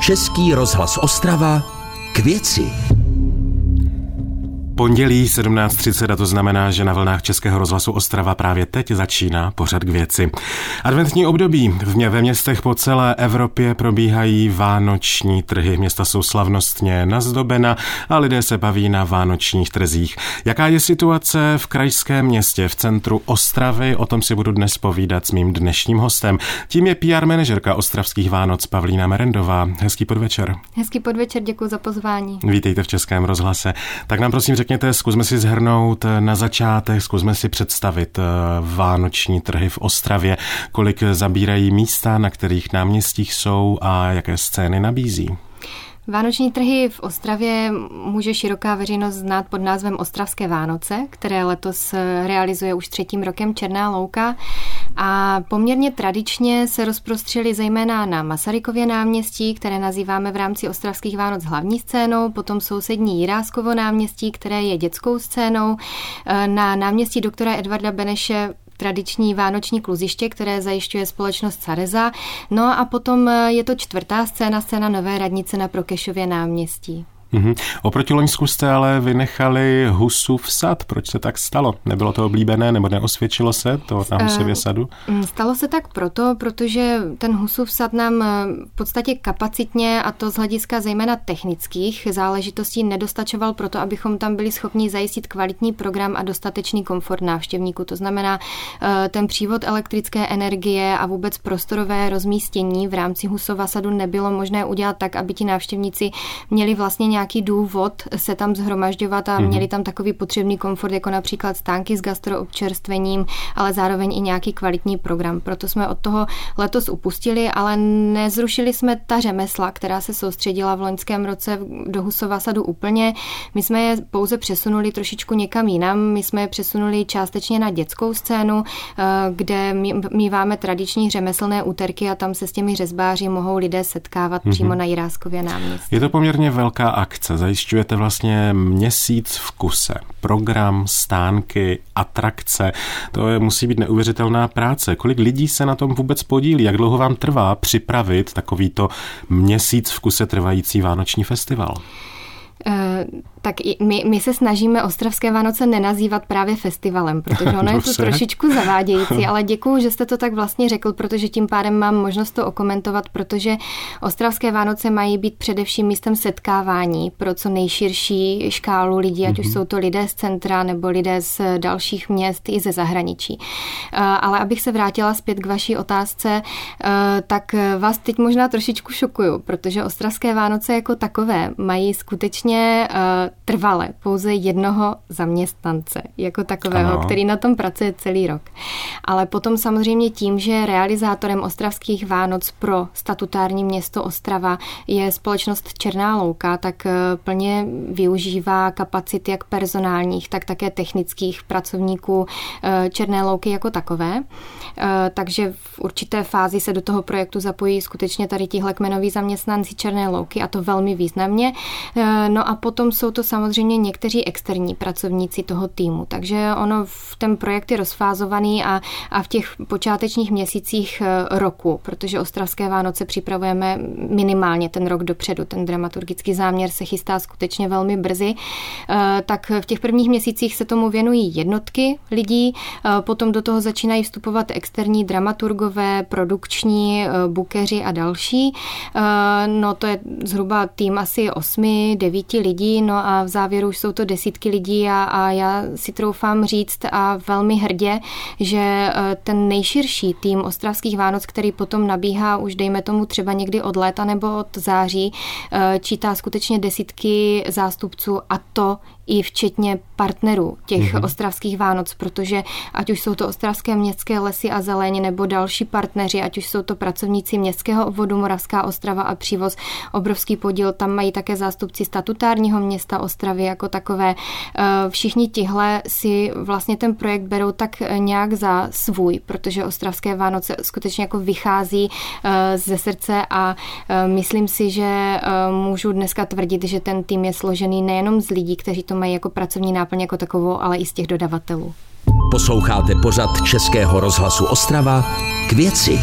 Český rozhlas Ostrava k věci pondělí 17.30 a to znamená, že na vlnách Českého rozhlasu Ostrava právě teď začíná pořad k věci. Adventní období v mě, ve městech po celé Evropě probíhají vánoční trhy. Města jsou slavnostně nazdobena a lidé se baví na vánočních trzích. Jaká je situace v krajském městě v centru Ostravy? O tom si budu dnes povídat s mým dnešním hostem. Tím je PR manažerka Ostravských Vánoc Pavlína Merendová. Hezký podvečer. Hezký podvečer, děkuji za pozvání. Vítejte v Českém rozhlase. Tak nám prosím řekněte, řekněte, zkusme si zhrnout eh, na začátek, zkusme si představit eh, vánoční trhy v Ostravě, kolik zabírají místa, na kterých náměstích jsou a jaké scény nabízí. Vánoční trhy v Ostravě může široká veřejnost znát pod názvem Ostravské Vánoce, které letos realizuje už třetím rokem Černá louka. A poměrně tradičně se rozprostřeli zejména na Masarykově náměstí, které nazýváme v rámci Ostravských Vánoc hlavní scénou, potom sousední Jiráskovo náměstí, které je dětskou scénou, eh, na náměstí doktora Edvarda Beneše tradiční vánoční kluziště, které zajišťuje společnost Sareza. No a potom eh, je to čtvrtá scéna, scéna Nové radnice na Prokešově náměstí. Mm-hmm. Oproti Loňsku jste ale vynechali Husův sad. Proč se tak stalo? Nebylo to oblíbené nebo neosvědčilo se to na Husově sadu? Mm, stalo se tak proto, protože ten Husův sad nám eh, v podstatě kapacitně a to z hlediska zejména technických záležitostí nedostačoval proto, abychom tam byli schopni zajistit kvalitní program a dostatečný komfort návštěvníků. To znamená, eh, ten přívod elektrické energie a vůbec prostorové rozmístění v rámci Husova sadu nebylo možné udělat tak, aby ti návštěvníci měli vlastně nějak nějaký důvod se tam zhromažďovat a mm-hmm. měli tam takový potřebný komfort, jako například stánky s gastroobčerstvením, ale zároveň i nějaký kvalitní program. Proto jsme od toho letos upustili, ale nezrušili jsme ta řemesla, která se soustředila v loňském roce do Husova sadu úplně. My jsme je pouze přesunuli trošičku někam jinam. My jsme je přesunuli částečně na dětskou scénu, eh, kde míváme tradiční řemeslné úterky a tam se s těmi řezbáři mohou lidé setkávat mm-hmm. přímo na Jiráskově náměstí. Je to poměrně velká akce. Zajišťujete vlastně měsíc v kuse. Program, stánky, atrakce. To je, musí být neuvěřitelná práce. Kolik lidí se na tom vůbec podílí? Jak dlouho vám trvá připravit takovýto měsíc v kuse trvající vánoční festival? Uh tak my, my se snažíme Ostravské Vánoce nenazývat právě festivalem, protože ono je to trošičku zavádějící, ale děkuji, že jste to tak vlastně řekl, protože tím pádem mám možnost to okomentovat, protože Ostravské Vánoce mají být především místem setkávání pro co nejširší škálu lidí, ať mm-hmm. už mhm. jsou to lidé z centra nebo lidé z dalších měst i ze zahraničí. Eh, ale abych se vrátila zpět k vaší otázce, eh, tak vás teď možná trošičku šokuju, protože Ostravské Vánoce jako takové mají skutečně eh, trvale pouze jednoho zaměstnance jako takového, ano. který na tom pracuje celý rok. Ale potom samozřejmě tím, že realizátorem Ostravských Vánoc pro statutární město Ostrava je společnost Černá louka, tak eh, plně využívá kapacit jak personálních, tak také technických pracovníků eh, Černé louky jako takové. Eh, takže v určité fázi se do toho projektu zapojí skutečně tady tihle kmenoví zaměstnanci Černé louky a to velmi významně. No a potom jsou to to samozřejmě někteří externí pracovníci toho týmu. Takže ono v ten projekt je rozfázovaný a, a v těch počátečních měsících eh, roku, protože Ostravské Vánoce připravujeme minimálně ten rok dopředu, ten dramaturgický záměr se chystá skutečně velmi brzy, eh, tak v těch prvních měsících se tomu věnují jednotky lidí, eh, potom do toho začínají vstupovat externí dramaturgové, produkční, bukeři a další. No to je zhruba tým asi osmi, devíti lidí, no a a v závěru už jsou to desítky lidí a, a já si troufám říct a velmi hrdě, že e, ten nejširší tým Ostravských Vánoc, který potom nabíhá už dejme tomu třeba někdy od léta nebo od září, e, čítá skutečně desítky zástupců a to i včetně partnerů těch mm-hmm. ostravských Vánoc, protože ať už jsou to ostravské městské lesy a zeleň nebo další partneři, ať už jsou to pracovníci městského obvodu Moravská Ostrava a Přívoz, obrovský podíl, tam mají také zástupci statutárního města Ostravy jako takové. Eh, všichni tihle si vlastně ten projekt berou tak nějak za svůj, protože ostravské Vánoce skutečně jako vychází eh, ze srdce a eh, myslím si, že můžu dneska tvrdit, že ten tým je složený nejenom z lidí, kteří to mají jako pracovní náplň jako takovou, ale i z těch dodavatelů. Posloucháte pořad Českého rozhlasu Ostrava k věci.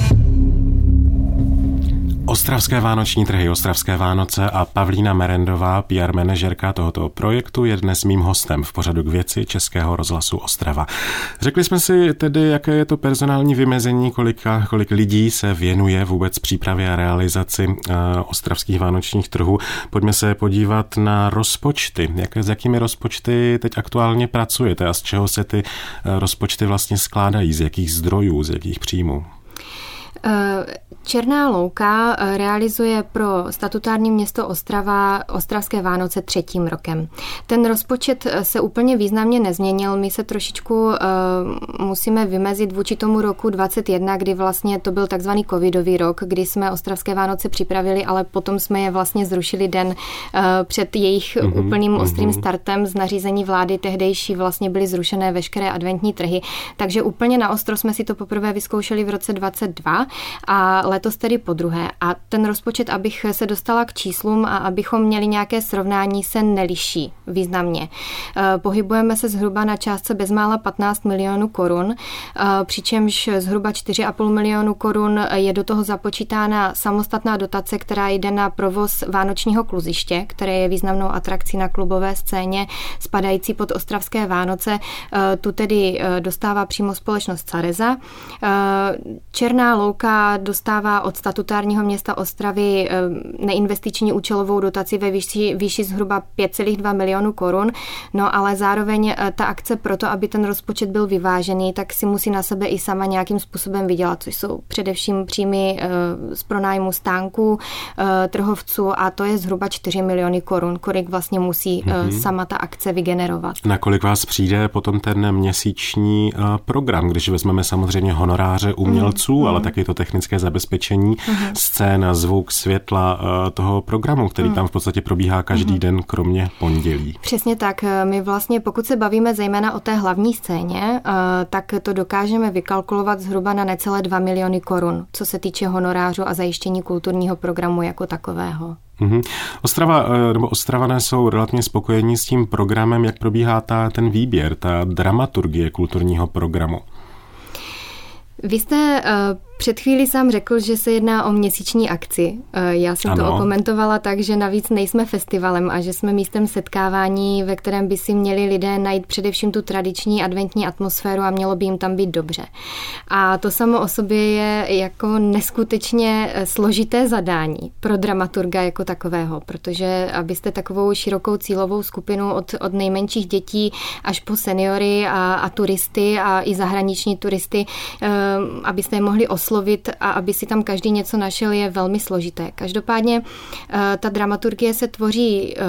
Ostravské vánoční trhy, Ostravské Vánoce a Pavlína Merendová, PR manažerka tohoto projektu, je dnes mým hostem v pořadu k věci Českého rozhlasu Ostrava. Řekli jsme si tedy, jaké je to personální vymezení, kolika, kolik lidí se věnuje vůbec přípravě a realizaci uh, ostravských vánočních trhů. Pojďme se podívat na rozpočty. Jak, s jakými rozpočty teď aktuálně pracujete a z čeho se ty uh, rozpočty vlastně skládají, z jakých zdrojů, z jakých příjmů? Černá louka eh, realizuje pro statutární město Ostrava Ostravské Vánoce třetím rokem. Ten rozpočet eh, se úplně významně nezměnil. My se trošičku uh, musíme vymezit vůči tomu roku 21, kdy vlastně to byl takzvaný covidový rok, kdy jsme Ostravské Vánoce připravili, ale potom jsme je vlastně zrušili den před jejich mm-hmm, úplným mm-hmm. ostrým startem z nařízení vlády tehdejší vlastně byly zrušené veškeré adventní trhy. Takže úplně na ostro jsme si to poprvé vyzkoušeli v roce 22 a letos tedy po druhé. A ten rozpočet, abych se dostala k číslům a abychom měli nějaké srovnání, se neliší významně. Eh, pohybujeme se zhruba na částce bezmála 15 milionů korun, eh, přičemž zhruba 4,5 milionů korun je do toho započítána samostatná dotace, která jde na provoz Vánočního kluziště, které je významnou atrakcí na klubové scéně, spadající pod Ostravské Vánoce. Eh, tu tedy dostává přímo společnost Careza. Černá louka dostává dostává od statutárního města Ostravy eh, neinvestiční účelovou dotaci ve výši, výši zhruba 5,2 milionů korun, no ale zároveň eh, ta akce proto, aby ten rozpočet byl vyvážený, tak si musí na sebe i sama nějakým způsobem vydělat, což jsou především příjmy eh, z pronájmu stánků, trhovců a to je zhruba 4 miliony korun, kolik vlastně musí mm-hmm. sama ta akce vygenerovat. Na kolik vás přijde potom ten měsíční program, když vezmeme samozřejmě honoráře umělců, mm-hmm. ale taky to technické zabezpečení uh-huh. scéna, zvuk, světla uh, toho programu, který uh-huh. tam v podstatě probíhá každý uh-huh. den, kromě pondělí. Přesně tak. My vlastně, pokud se bavíme zejména o té hlavní scéně, uh, tak to dokážeme vykalkulovat zhruba na necelé 2 miliony korun, co se týče honorářu a zajištění kulturního programu jako takového. Mm-hmm. Ostrava, nebo Ostravané jsou relativně spokojení s tím programem, jak probíhá ta, ten výběr, ta dramaturgie kulturního programu. Vy jste uh, před chvíli sám řekl, že se jedná o měsíční akci. Eh, já jsem ano. to okomentovala tak, že navíc nejsme festivalem a že jsme místem setkávání, ve kterém by si měli lidé najít především tu tradiční adventní atmosféru a mělo by jim tam být dobře. A to samo o sobě je jako neskutečně eh, složité zadání pro dramaturga jako takového, protože abyste takovou širokou cílovou skupinu od, od nejmenších dětí až po seniory a, a turisty a i zahraniční turisty, eh, abyste je mohli oslovit oslovit a aby si tam každý něco našel, je velmi složité. Každopádně eh, ta dramaturgie se tvoří eh,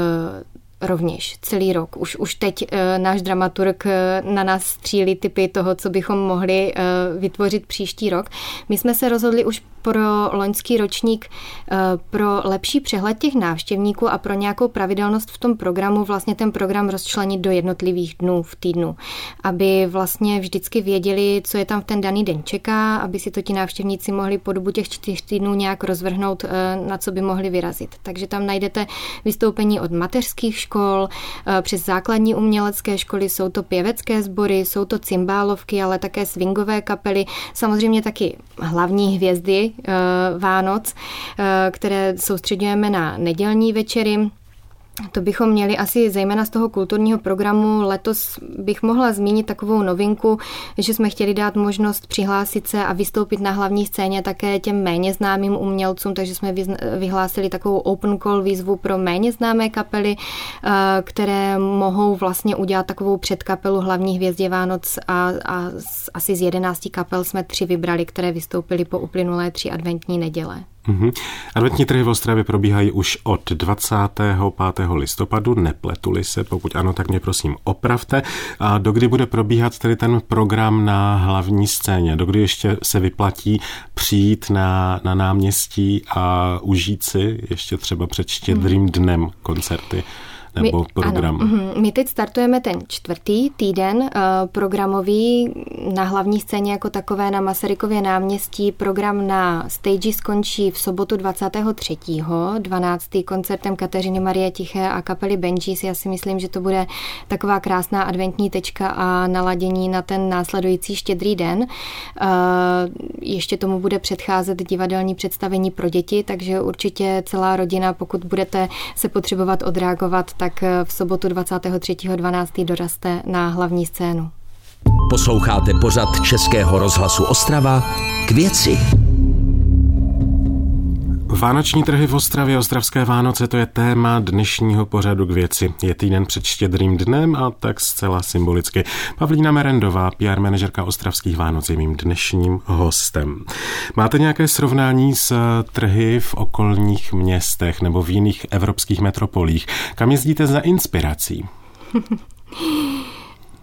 rovněž celý rok. Už, už teď e, náš dramaturg e, na nás střílí typy toho, co bychom mohli e, vytvořit příští rok. My jsme se rozhodli už pro loňský ročník eh, pro lepší přehled těch návštěvníků a pro nějakou pravidelnost v tom programu vlastně ten program rozčlenit do jednotlivých dnů v týdnu, aby vlastně vždycky věděli, co je tam v ten daný den čeká, aby si to ti návštěvníci mohli po dobu těch čtyř týdnů nějak rozvrhnout, eh, na co by mohli vyrazit. Takže tam najdete vystoupení od mateřských škol, eh, přes základní umělecké školy, jsou to pěvecké sbory, jsou to cymbálovky, ale také swingové kapely, samozřejmě taky hlavní hvězdy Eh, Vánoc, eh, které soustředujeme na nedělní večery, to bychom měli asi zejména z toho kulturního programu. Letos bych mohla zmínit takovou novinku, že jsme chtěli dát možnost přihlásit se a vystoupit na hlavní scéně také těm méně známým umělcům, takže jsme vyhlásili takovou open call výzvu pro méně známé kapely, eh, které mohou vlastně udělat takovou předkapelu hlavní hvězdě Vánoc a, a asi z jedenácti kapel jsme tři vybrali, které vystoupily po uplynulé tři adventní neděle. Mm-hmm. Adventní trhy v Ostravě probíhají už od 25. listopadu, nepletuli se, pokud ano, tak mě prosím opravte. A dokdy bude probíhat tedy ten program na hlavní scéně? Dokdy ještě se vyplatí přijít na, na náměstí a užít si ještě třeba před štědrým dnem koncerty nebo my, program? Ano, mhm. my teď startujeme ten čtvrtý týden uh, programový na hlavní scéně jako takové na Masarykově náměstí. Program na stage skončí v sobotu 23. 12. koncertem Kateřiny Marie Tiché a kapely Benjis. Já si myslím, že to bude taková krásná adventní tečka a naladění na ten následující štědrý den. Uh, ještě tomu bude předcházet divadelní představení pro děti, takže určitě celá rodina, pokud budete se potřebovat odreagovat, tak v sobotu 23.12. doraste na hlavní scénu. Posloucháte pořad Českého rozhlasu Ostrava k věci. Vánoční trhy v Ostravě, Ostravské Vánoce, to je téma dnešního pořadu k věci. Je týden před štědrým dnem a tak zcela symbolicky. Pavlína Merendová, PR manažerka Ostravských Vánoc, je mým dnešním hostem. Máte nějaké srovnání s trhy v okolních městech nebo v jiných evropských metropolích? Kam jezdíte za inspirací?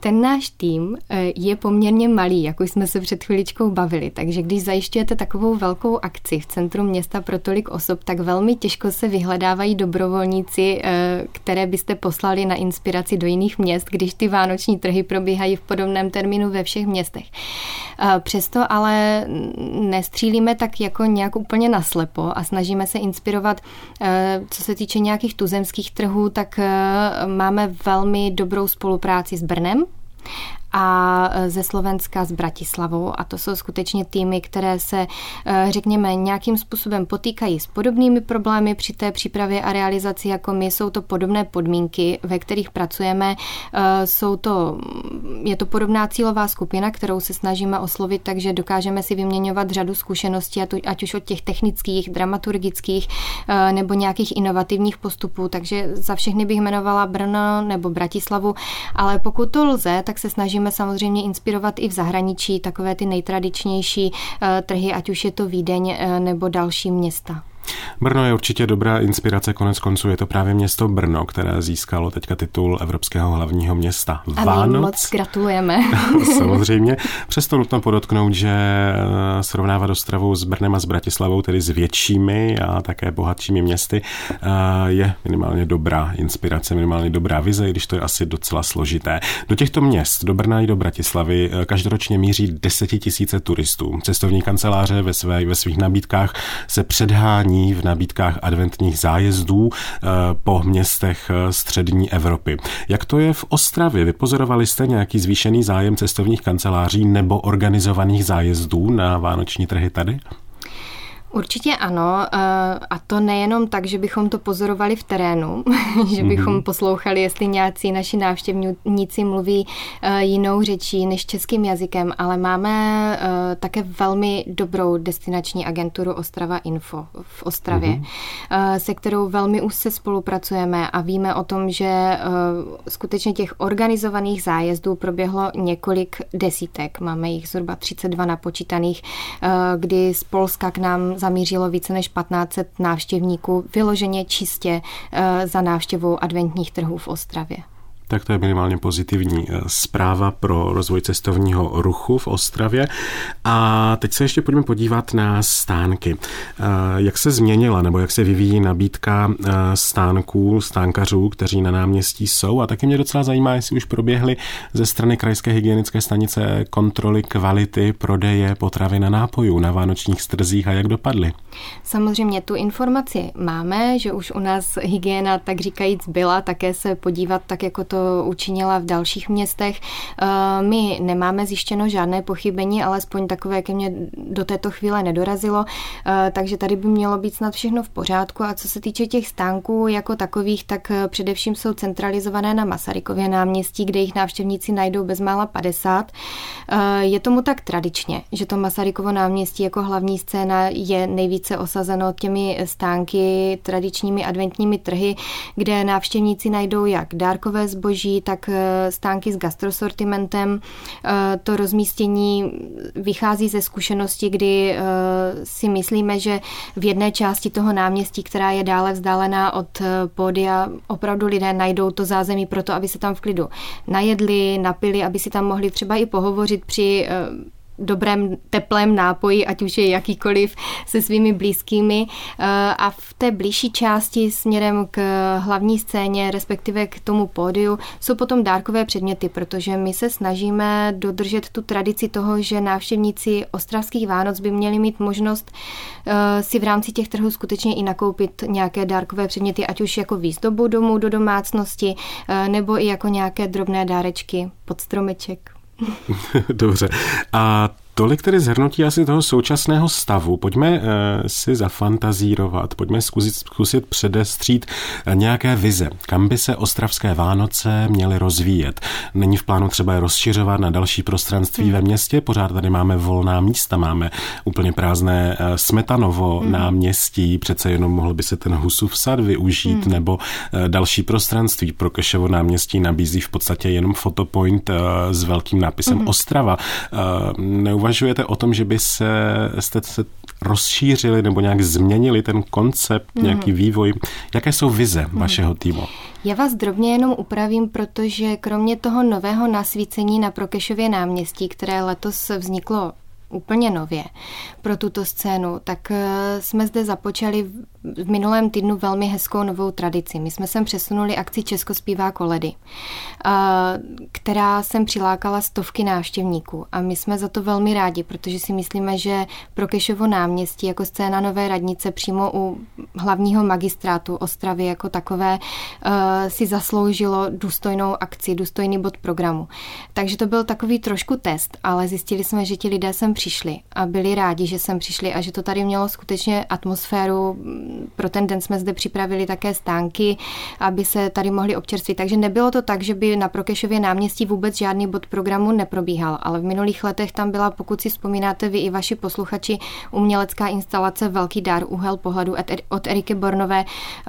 ten náš tým eh, je poměrně malý, jak už jsme se před chviličkou bavili, takže když zajišťujete takovou velkou akci v centru města pro tolik osob, tak velmi těžko se vyhledávají dobrovolníci, eh, které byste poslali na inspiraci do jiných měst, když ty vánoční trhy probíhají v podobném termínu ve všech městech. Eh, přesto ale nestřílíme tak jako nějak úplně naslepo a snažíme se inspirovat, co se týče nějakých tuzemských trhů, tak máme velmi dobrou spolupráci s Brnem, え? A e, ze Slovenska s Bratislavou. A to jsou skutečně týmy, které se, e, řekněme, nějakým způsobem potýkají s podobnými problémy při té přípravě a realizaci jako my. Jsou to podobné podmínky, ve kterých pracujeme. E, jsou to, je to podobná cílová skupina, kterou se snažíme oslovit, takže dokážeme si vyměňovat řadu zkušeností, ať už od těch technických, dramaturgických nebo nějakých inovativních postupů. Takže za všechny bych jmenovala Brno nebo Bratislavu, ale pokud to lze, tak se snažíme můžeme samozřejmě inspirovat i v zahraničí takové ty nejtradičnější eh, trhy, ať už je to Vídeň eh, nebo další města. Brno je určitě dobrá inspirace, konec konců je to právě město Brno, které získalo teďka titul Evropského hlavního města. A moc gratulujeme. Samozřejmě. Přesto nutno podotknout, že eh, srovnávat Ostravu s Brnem a s Bratislavou, tedy s většími a také bohatšími městy, eh, je minimálně dobrá inspirace, minimálně dobrá vize, i když to je asi docela složité. Do těchto měst, do Brna i do Bratislavy, eh, každoročně míří desetitisíce turistů. Cestovní kanceláře ve, své, ve svých nabídkách se předhání zdanění v nabídkách adventních zájezdů eh, po městech eh, střední Evropy. Jak to je v Ostravě? Vypozorovali jste nějaký zvýšený zájem cestovních kanceláří nebo organizovaných zájezdů na vánoční trhy tady? Určitě ano, eh, a to nejenom tak, že bychom to pozorovali v terénu, že bychom mhm. poslouchali, jestli nějací naši návštěvníci mluví eh, jinou řečí než českým jazykem, ale máme eh, také velmi dobrou destinační agenturu Ostrava Info v Ostravě, mm-hmm. se kterou velmi se spolupracujeme a víme o tom, že skutečně těch organizovaných zájezdů proběhlo několik desítek. Máme jich zhruba 32 napočítaných, kdy z Polska k nám zamířilo více než 1500 návštěvníků vyloženě čistě eh, za návštěvou adventních trhů v Ostravě tak to je minimálně pozitivní eh, zpráva pro rozvoj cestovního ruchu v Ostravě. A teď se ještě pojďme podívat na stánky. Eh, jak se změnila nebo jak se vyvíjí nabídka eh, stánků, stánkařů, kteří na náměstí jsou? A taky mě docela zajímá, jestli už proběhly ze strany Krajské hygienické stanice kontroly kvality prodeje potravy na nápojů na vánočních strzích a jak dopadly? Samozřejmě tu informaci máme, že už u nás hygiena tak říkajíc byla, také se podívat tak, jako to to učinila v dalších městech. Eh, my nemáme zjištěno žádné pochybení, alespoň takové, ke mně do této chvíle nedorazilo, eh, takže tady by mělo být snad všechno v pořádku. A co se týče těch stánků jako takových, tak eh, především jsou centralizované na Masarykově náměstí, kde jich návštěvníci najdou bezmála 50. Je tomu tak tradičně, že to Masarykovo náměstí jako hlavní scéna je nejvíce osazeno těmi stánky, tradičními adventními trhy, kde návštěvníci najdou jak dárkové zboží, zboží, tak eh, stánky s gastrosortimentem. Eh, to rozmístění vychází ze zkušenosti, kdy eh, si myslíme, že v jedné části toho náměstí, která je dále vzdálená od pódia, opravdu lidé najdou to zázemí pro to, aby se tam v klidu najedli, napili, aby si tam mohli třeba i pohovořit při dobrém teplém nápoji, ať už je jakýkoliv se svými blízkými eh, a v té blížší části směrem k hlavní scéně, respektive k tomu pódiu, jsou potom dárkové předměty, protože my se snažíme dodržet tu tradici toho, že návštěvníci ostravských Vánoc by měli mít možnost eh, si v rámci těch trhů skutečně i nakoupit nějaké dárkové předměty, ať už jako výzdobu domů do domácnosti, eh, nebo i jako nějaké drobné dárečky pod stromeček. Dobře. A Tolik tedy zhrnutí asi toho současného stavu. Pojďme uh, si zafantazírovat, pojďme zkusit, zkusit předestřít uh, nějaké vize, kam by se ostravské Vánoce měly rozvíjet. Není v plánu třeba je rozšiřovat na další prostranství hmm. ve městě, pořád tady máme volná místa, máme úplně prázdné uh, Smetanovo hmm. náměstí, přece jenom mohl by se ten Husův sad využít, hmm. nebo uh, další prostranství. Pro Kešovo náměstí nabízí v podstatě jenom fotopoint uh, s velkým nápisem hmm. Ostrava. Uh, uvažujete o tom, že by se, jste se rozšířili nebo nějak změnili ten koncept, mm. nějaký vývoj? Jaké jsou vize mm. vašeho týmu? Já vás drobně jenom upravím, protože kromě toho nového nasvícení na Prokešově náměstí, které letos vzniklo úplně nově pro tuto scénu, tak eh, jsme zde započali v minulém týdnu velmi hezkou novou tradici. My jsme sem přesunuli akci Česko zpívá koledy, která sem přilákala stovky návštěvníků a my jsme za to velmi rádi, protože si myslíme, že pro Kešovo náměstí jako scéna Nové radnice přímo u hlavního magistrátu Ostravy jako takové si zasloužilo důstojnou akci, důstojný bod programu. Takže to byl takový trošku test, ale zjistili jsme, že ti lidé sem přišli a byli rádi, že sem přišli a že to tady mělo skutečně atmosféru pro ten den jsme zde připravili také stánky, aby se tady mohli občerstvit. Takže nebylo to tak, že by na Prokešově náměstí vůbec žádný bod programu neprobíhal, ale v minulých letech tam byla, pokud si vzpomínáte vy i vaši posluchači, umělecká instalace Velký dar úhel pohledu od Eriky Bornové.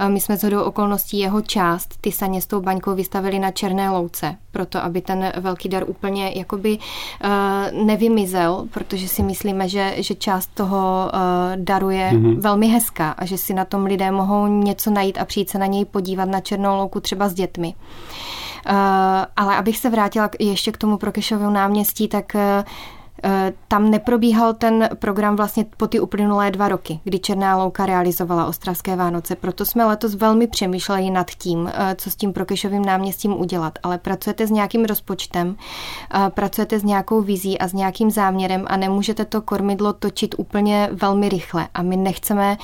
My jsme z okolností jeho část, ty saně s tou baňkou vystavili na Černé louce, proto aby ten velký dar úplně jakoby uh, nevymizel, protože si myslíme, že, že část toho uh, daru je mm-hmm. velmi hezká a že si na tom lidé mohou něco najít a přijít se na něj podívat na Černou louku třeba s dětmi. Uh, ale abych se vrátila ještě k tomu Prokešovu náměstí, tak uh, tam neprobíhal ten program vlastně po ty uplynulé dva roky, kdy Černá louka realizovala Ostravské Vánoce. Proto jsme letos velmi přemýšleli nad tím, co s tím Prokešovým náměstím udělat. Ale pracujete s nějakým rozpočtem, pracujete s nějakou vizí a s nějakým záměrem a nemůžete to kormidlo točit úplně velmi rychle. A my nechceme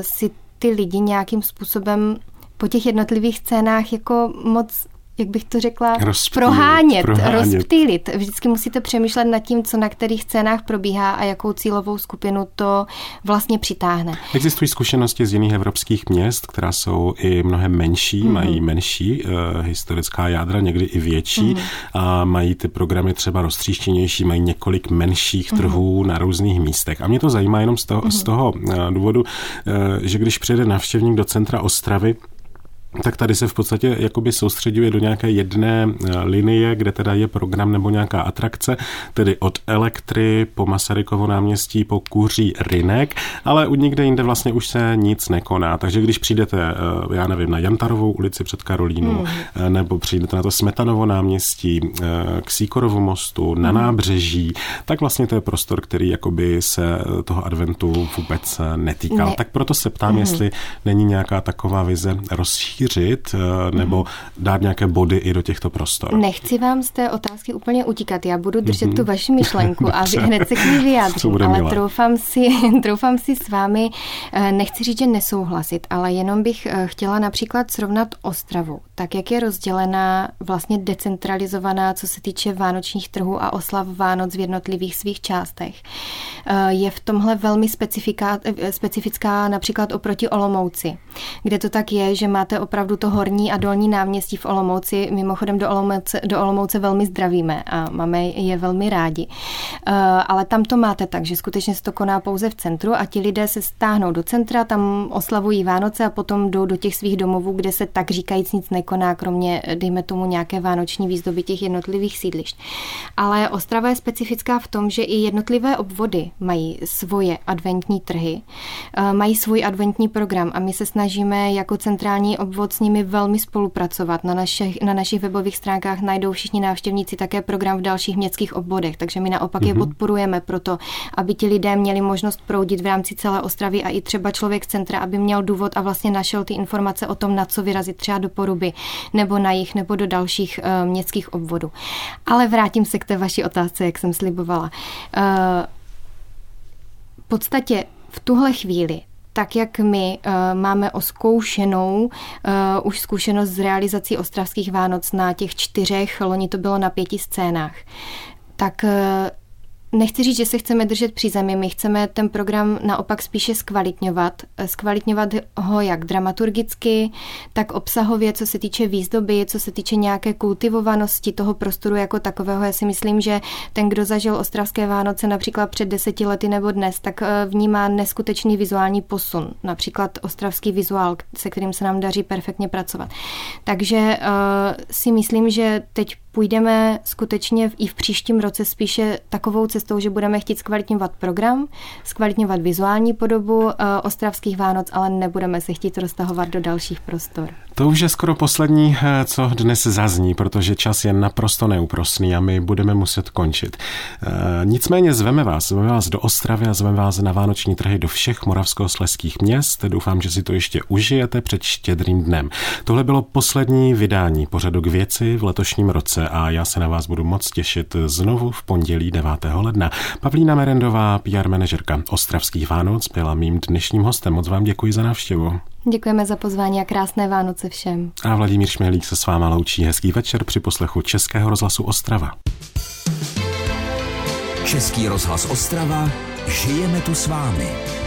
si ty lidi nějakým způsobem po těch jednotlivých scénách jako moc jak bych to řekla, rozptýlit, prohánět, prohánět, rozptýlit. Vždycky musíte přemýšlet nad tím, co na kterých scénách probíhá a jakou cílovou skupinu to vlastně přitáhne. Existují zkušenosti z jiných evropských měst, která jsou i mnohem menší, mm-hmm. mají menší uh, historická jádra, někdy i větší mm-hmm. a mají ty programy třeba roztříštěnější, mají několik menších mm-hmm. trhů na různých místech. A mě to zajímá jenom z toho, mm-hmm. z toho uh, důvodu, uh, že když přijede návštěvník do centra Ostravy, tak tady se v podstatě jakoby soustředuje do nějaké jedné eh, linie, kde teda je program nebo nějaká atrakce, tedy od Elektry po Masarykovo náměstí po Kuří Rynek, ale u nikde jinde vlastně už se nic nekoná. Takže když přijdete, eh, já nevím, na Jantarovou ulici před Karolínou, mm. nebo přijdete na to Smetanovo náměstí, k Síkorovu mostu, na mm. nábřeží, tak vlastně to je prostor, který jakoby se toho adventu vůbec netýkal. Ne. Tak proto se ptám, mm. jestli není nějaká taková vize rozšíření rozšířit eh, nebo mm-hmm. dát nějaké body i do těchto prostor? Nechci vám z té otázky úplně utíkat. Já budu držet mm-hmm. tu vaši myšlenku a hned se k ní vyjádřím, ale troufám si, troufám si s vámi, eh, nechci říct, že nesouhlasit, ale jenom bych eh, chtěla například srovnat Ostravu, tak jak je rozdělená, vlastně decentralizovaná, co se týče vánočních trhů a oslav Vánoc v jednotlivých svých částech. Je v tomhle velmi specifická, specifická například oproti Olomouci, kde to tak je, že máte opravdu to horní a dolní náměstí v Olomouci. Mimochodem do Olomouce, do Olomouce velmi zdravíme a máme je velmi rádi. Uh, ale tam to máte tak, že skutečně se to koná pouze v centru a ti lidé se stáhnou do centra, tam oslavují Vánoce a potom jdou do těch svých domovů, kde se tak říkajíc nic nekoná nekoná, kromě, dejme tomu, nějaké vánoční výzdoby těch jednotlivých sídlišť. Ale Ostrava je specifická v tom, že i jednotlivé obvody mají svoje adventní trhy, eh, mají svůj adventní program a my se snažíme jako centrální obvod s nimi velmi spolupracovat. Na našich, na našich webových stránkách najdou všichni návštěvníci také program v dalších městských obvodech, takže my naopak mm-hmm. je mhm. podporujeme proto, aby ti lidé měli možnost proudit v rámci celé Ostravy a i třeba člověk z centra, aby měl důvod a vlastně našel ty informace o tom, na co vyrazit třeba do Poruby nebo na jich nebo do dalších uh, městských obvodů. Ale vrátím se k té vaší otázce, jak jsem slibovala. Uh, v podstatě v tuhle chvíli tak jak my uh, máme oskoušenou uh, už zkušenost s realizací ostravských Vánoc na těch čtyřech, loni to bylo na pěti scénách, tak uh, Nechci říct, že se chceme držet při zemi, my chceme ten program naopak spíše zkvalitňovat. Zkvalitňovat ho jak dramaturgicky, tak obsahově, co se týče výzdoby, co se týče nějaké kultivovanosti toho prostoru jako takového. Já si myslím, že ten, kdo zažil Ostravské Vánoce například před deseti lety nebo dnes, tak eh, vnímá neskutečný vizuální posun. Například ostravský vizuál, se kterým se nám daří perfektně pracovat. Takže uh, si myslím, že teď půjdeme skutečně i v příštím roce spíše takovou cestou, že budeme chtít zkvalitňovat program, zkvalitňovat vizuální podobu uh, ostravských Vánoc, ale nebudeme se chtít roztahovat do dalších prostor. To už je skoro poslední, eh, co dnes zazní, protože čas je naprosto neúprosný a my budeme muset končit. E, nicméně zveme vás, zveme vás do Ostravy a zveme vás na vánoční trhy do všech moravskosleských měst. Doufám, že si to ještě užijete před štědrým dnem. Tohle bylo poslední vydání pořadu k věci v letošním roce a já se na vás budu moc těšit znovu v pondělí 9. ledna. Pavlína Merendová, PR manažerka Ostravských Vánoc, byla mým dnešním hostem. Moc vám děkuji za návštěvu. Děkujeme za pozvání a krásné Vánoce všem. A Vladimír Šmělík se s váma loučí. Hezký večer při poslechu Českého rozhlasu Ostrava. Český rozhlas Ostrava. Žijeme tu s vámi.